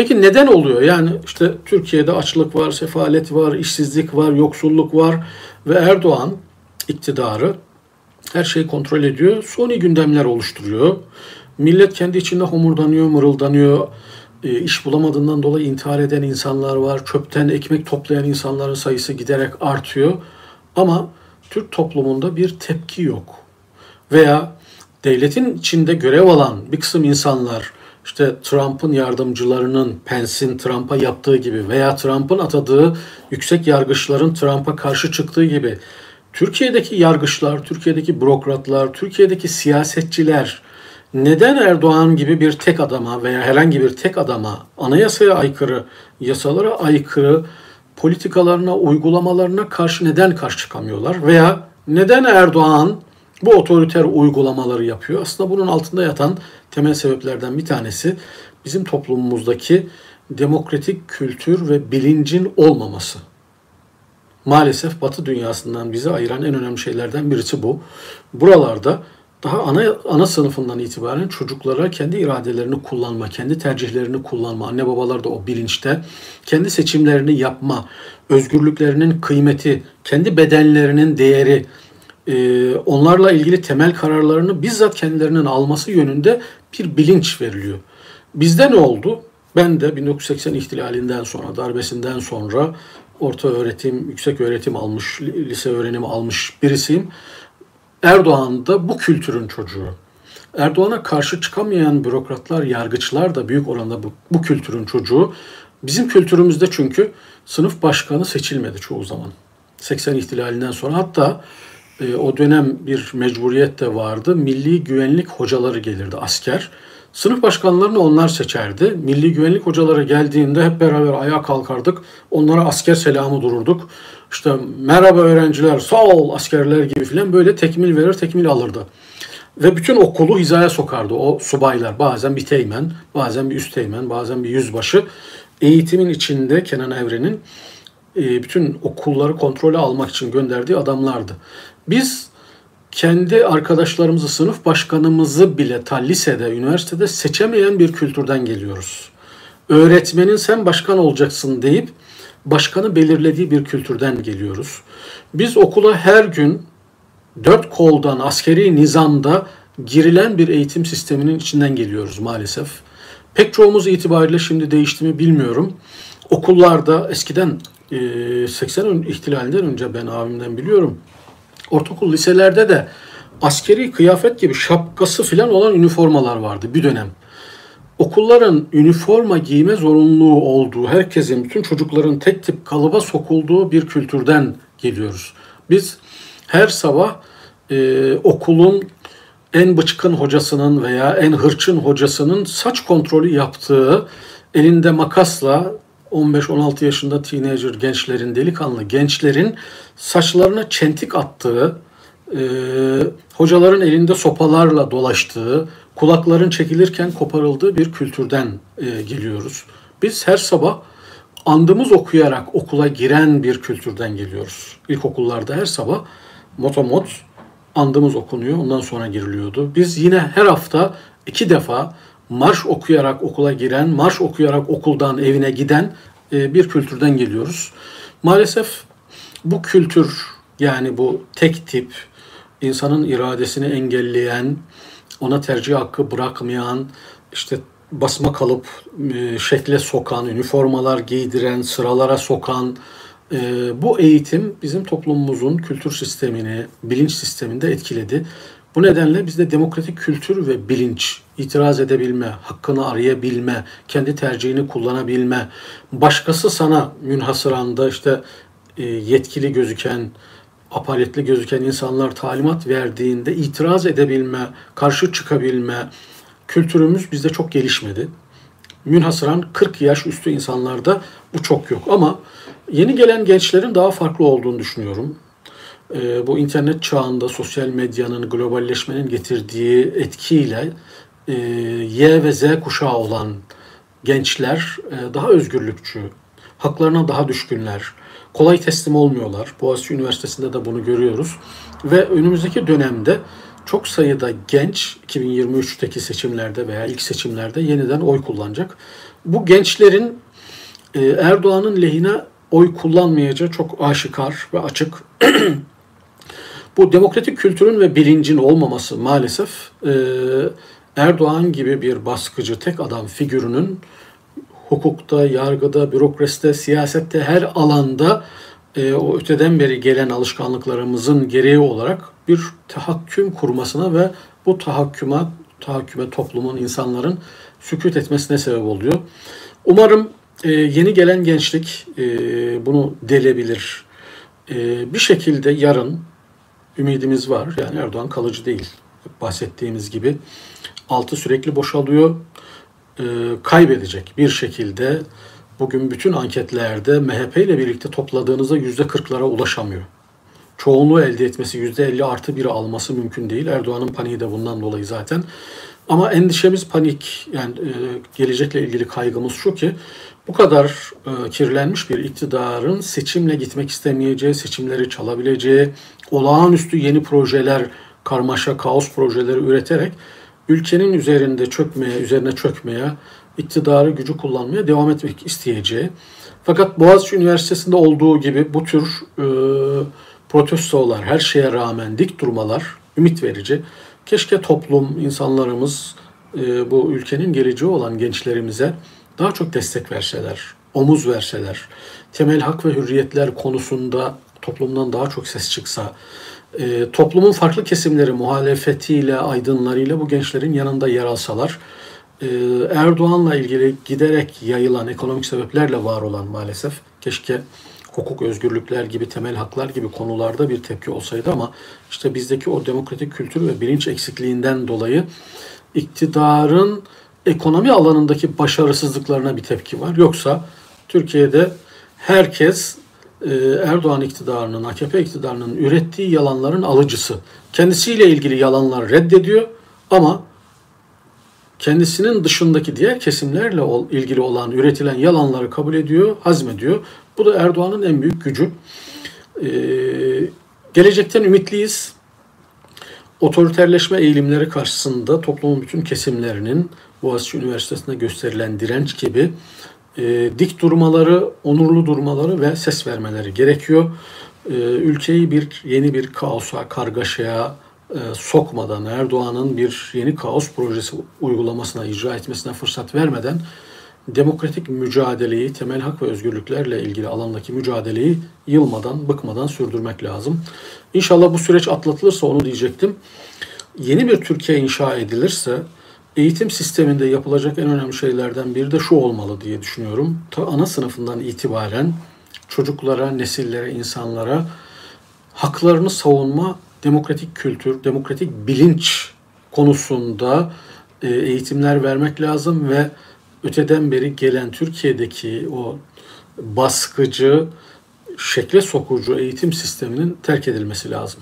Peki neden oluyor? Yani işte Türkiye'de açlık var, sefalet var, işsizlik var, yoksulluk var ve Erdoğan iktidarı her şeyi kontrol ediyor. Suni gündemler oluşturuyor. Millet kendi içinde homurdanıyor, mırıldanıyor. E, iş bulamadığından dolayı intihar eden insanlar var. Çöpten ekmek toplayan insanların sayısı giderek artıyor. Ama Türk toplumunda bir tepki yok. Veya devletin içinde görev alan bir kısım insanlar işte Trump'ın yardımcılarının Pence'in Trump'a yaptığı gibi veya Trump'ın atadığı yüksek yargıçların Trump'a karşı çıktığı gibi Türkiye'deki yargıçlar, Türkiye'deki bürokratlar, Türkiye'deki siyasetçiler neden Erdoğan gibi bir tek adama veya herhangi bir tek adama anayasaya aykırı, yasalara aykırı politikalarına, uygulamalarına karşı neden karşı çıkamıyorlar? Veya neden Erdoğan bu otoriter uygulamaları yapıyor? Aslında bunun altında yatan temel sebeplerden bir tanesi bizim toplumumuzdaki demokratik kültür ve bilincin olmaması. Maalesef Batı dünyasından bizi ayıran en önemli şeylerden birisi bu. Buralarda daha ana ana sınıfından itibaren çocuklara kendi iradelerini kullanma, kendi tercihlerini kullanma, anne babalar da o bilinçte kendi seçimlerini yapma, özgürlüklerinin kıymeti, kendi bedenlerinin değeri, e, onlarla ilgili temel kararlarını bizzat kendilerinin alması yönünde bir bilinç veriliyor. Bizde ne oldu? Ben de 1980 ihtilalinden sonra, darbesinden sonra orta öğretim, yüksek öğretim almış, lise öğrenimi almış birisiyim. Erdoğan da bu kültürün çocuğu. Erdoğan'a karşı çıkamayan bürokratlar, yargıçlar da büyük oranda bu, bu kültürün çocuğu. Bizim kültürümüzde çünkü sınıf başkanı seçilmedi çoğu zaman. 80 ihtilalinden sonra hatta e, o dönem bir mecburiyet de vardı. Milli güvenlik hocaları gelirdi asker. Sınıf başkanlarını onlar seçerdi. Milli güvenlik hocaları geldiğinde hep beraber ayağa kalkardık. Onlara asker selamı dururduk. İşte merhaba öğrenciler, sağ ol askerler gibi filan böyle tekmil verir, tekmil alırdı. Ve bütün okulu hizaya sokardı o subaylar. Bazen bir teğmen, bazen bir üst teğmen, bazen bir yüzbaşı. Eğitimin içinde Kenan Evren'in e, bütün okulları kontrolü almak için gönderdiği adamlardı. Biz kendi arkadaşlarımızı, sınıf başkanımızı bile ta lisede, üniversitede seçemeyen bir kültürden geliyoruz. Öğretmenin sen başkan olacaksın deyip başkanı belirlediği bir kültürden geliyoruz. Biz okula her gün dört koldan askeri nizamda girilen bir eğitim sisteminin içinden geliyoruz maalesef. Pek çoğumuz itibariyle şimdi değişti mi bilmiyorum. Okullarda eskiden 80 ihtilalinden önce ben abimden biliyorum ortaokul liselerde de askeri kıyafet gibi şapkası falan olan üniformalar vardı bir dönem. Okulların üniforma giyme zorunluluğu olduğu, herkesin, bütün çocukların tek tip kalıba sokulduğu bir kültürden geliyoruz. Biz her sabah e, okulun en bıçkın hocasının veya en hırçın hocasının saç kontrolü yaptığı, elinde makasla 15-16 yaşında teenager gençlerin, delikanlı gençlerin saçlarına çentik attığı, e, hocaların elinde sopalarla dolaştığı, kulakların çekilirken koparıldığı bir kültürden e, geliyoruz. Biz her sabah andımız okuyarak okula giren bir kültürden geliyoruz. İlkokullarda her sabah motomot andımız okunuyor, ondan sonra giriliyordu. Biz yine her hafta iki defa marş okuyarak okula giren, marş okuyarak okuldan evine giden e, bir kültürden geliyoruz. Maalesef bu kültür yani bu tek tip insanın iradesini engelleyen, ona tercih hakkı bırakmayan, işte basma kalıp e, şekle sokan, üniformalar giydiren, sıralara sokan e, bu eğitim bizim toplumumuzun kültür sistemini, bilinç sisteminde etkiledi. Bu nedenle bizde demokratik kültür ve bilinç, itiraz edebilme, hakkını arayabilme, kendi tercihini kullanabilme, başkası sana münhasıranda işte e, yetkili gözüken, apaletli gözüken insanlar talimat verdiğinde itiraz edebilme, karşı çıkabilme kültürümüz bizde çok gelişmedi. Münhasıran 40 yaş üstü insanlarda bu çok yok ama yeni gelen gençlerin daha farklı olduğunu düşünüyorum. Ee, bu internet çağında sosyal medyanın, globalleşmenin getirdiği etkiyle e, Y ve Z kuşağı olan gençler e, daha özgürlükçü, haklarına daha düşkünler, kolay teslim olmuyorlar. Boğaziçi Üniversitesi'nde de bunu görüyoruz. Ve önümüzdeki dönemde çok sayıda genç 2023'teki seçimlerde veya ilk seçimlerde yeniden oy kullanacak. bu gençlerin e, Erdoğan'ın lehine oy kullanmayacağı çok aşikar ve açık. bu demokratik kültürün ve bilincin olmaması maalesef e, Erdoğan gibi bir baskıcı tek adam figürünün hukukta, yargıda, bürokraside, siyasette her alanda e, o öteden beri gelen alışkanlıklarımızın gereği olarak bir tahakküm kurmasına ve bu tahakküme, tahakküme toplumun, insanların sükut etmesine sebep oluyor. Umarım e, yeni gelen gençlik e, bunu delebilir. E, bir şekilde yarın ümidimiz var. Yani Erdoğan kalıcı değil. Bahsettiğimiz gibi altı sürekli boşalıyor. E, kaybedecek bir şekilde bugün bütün anketlerde MHP ile birlikte topladığınızda yüzde kırklara ulaşamıyor. Çoğunluğu elde etmesi yüzde elli artı biri alması mümkün değil. Erdoğan'ın paniği de bundan dolayı zaten. Ama endişemiz panik yani e, gelecekle ilgili kaygımız şu ki bu kadar e, kirlenmiş bir iktidarın seçimle gitmek istemeyeceği, seçimleri çalabileceği, olağanüstü yeni projeler, karmaşa, kaos projeleri üreterek ülkenin üzerinde çökmeye, üzerine çökmeye, iktidarı gücü kullanmaya devam etmek isteyeceği. Fakat Boğaziçi Üniversitesi'nde olduğu gibi bu tür e, protestolar, her şeye rağmen dik durmalar ümit verici. Keşke toplum, insanlarımız e, bu ülkenin geleceği olan gençlerimize daha çok destek verseler, omuz verseler, temel hak ve hürriyetler konusunda toplumdan daha çok ses çıksa, e, toplumun farklı kesimleri muhalefetiyle, aydınlarıyla bu gençlerin yanında yer alsalar, e, Erdoğan'la ilgili giderek yayılan ekonomik sebeplerle var olan maalesef keşke hukuk, özgürlükler gibi, temel haklar gibi konularda bir tepki olsaydı ama işte bizdeki o demokratik kültür ve bilinç eksikliğinden dolayı iktidarın ekonomi alanındaki başarısızlıklarına bir tepki var. Yoksa Türkiye'de herkes e, Erdoğan iktidarının, AKP iktidarının ürettiği yalanların alıcısı. Kendisiyle ilgili yalanlar reddediyor ama kendisinin dışındaki diğer kesimlerle ilgili olan üretilen yalanları kabul ediyor, hazmediyor. Bu da Erdoğan'ın en büyük gücü. Ee, gelecekten ümitliyiz. Otoriterleşme eğilimleri karşısında toplumun bütün kesimlerinin Boğaziçi Üniversitesi'nde gösterilen direnç gibi e, dik durmaları, onurlu durmaları ve ses vermeleri gerekiyor. E, ülkeyi bir yeni bir kaosa, kargaşaya e, sokmadan, Erdoğan'ın bir yeni kaos projesi uygulamasına, icra etmesine fırsat vermeden demokratik mücadeleyi, temel hak ve özgürlüklerle ilgili alandaki mücadeleyi yılmadan, bıkmadan sürdürmek lazım. İnşallah bu süreç atlatılırsa onu diyecektim. Yeni bir Türkiye inşa edilirse eğitim sisteminde yapılacak en önemli şeylerden biri de şu olmalı diye düşünüyorum. Ta ana sınıfından itibaren çocuklara, nesillere, insanlara haklarını savunma, demokratik kültür, demokratik bilinç konusunda e, eğitimler vermek lazım ve öteden beri gelen Türkiye'deki o baskıcı, şekle sokucu eğitim sisteminin terk edilmesi lazım.